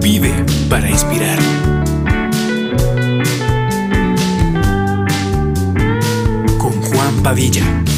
Vive para inspirar. Con Juan Padilla.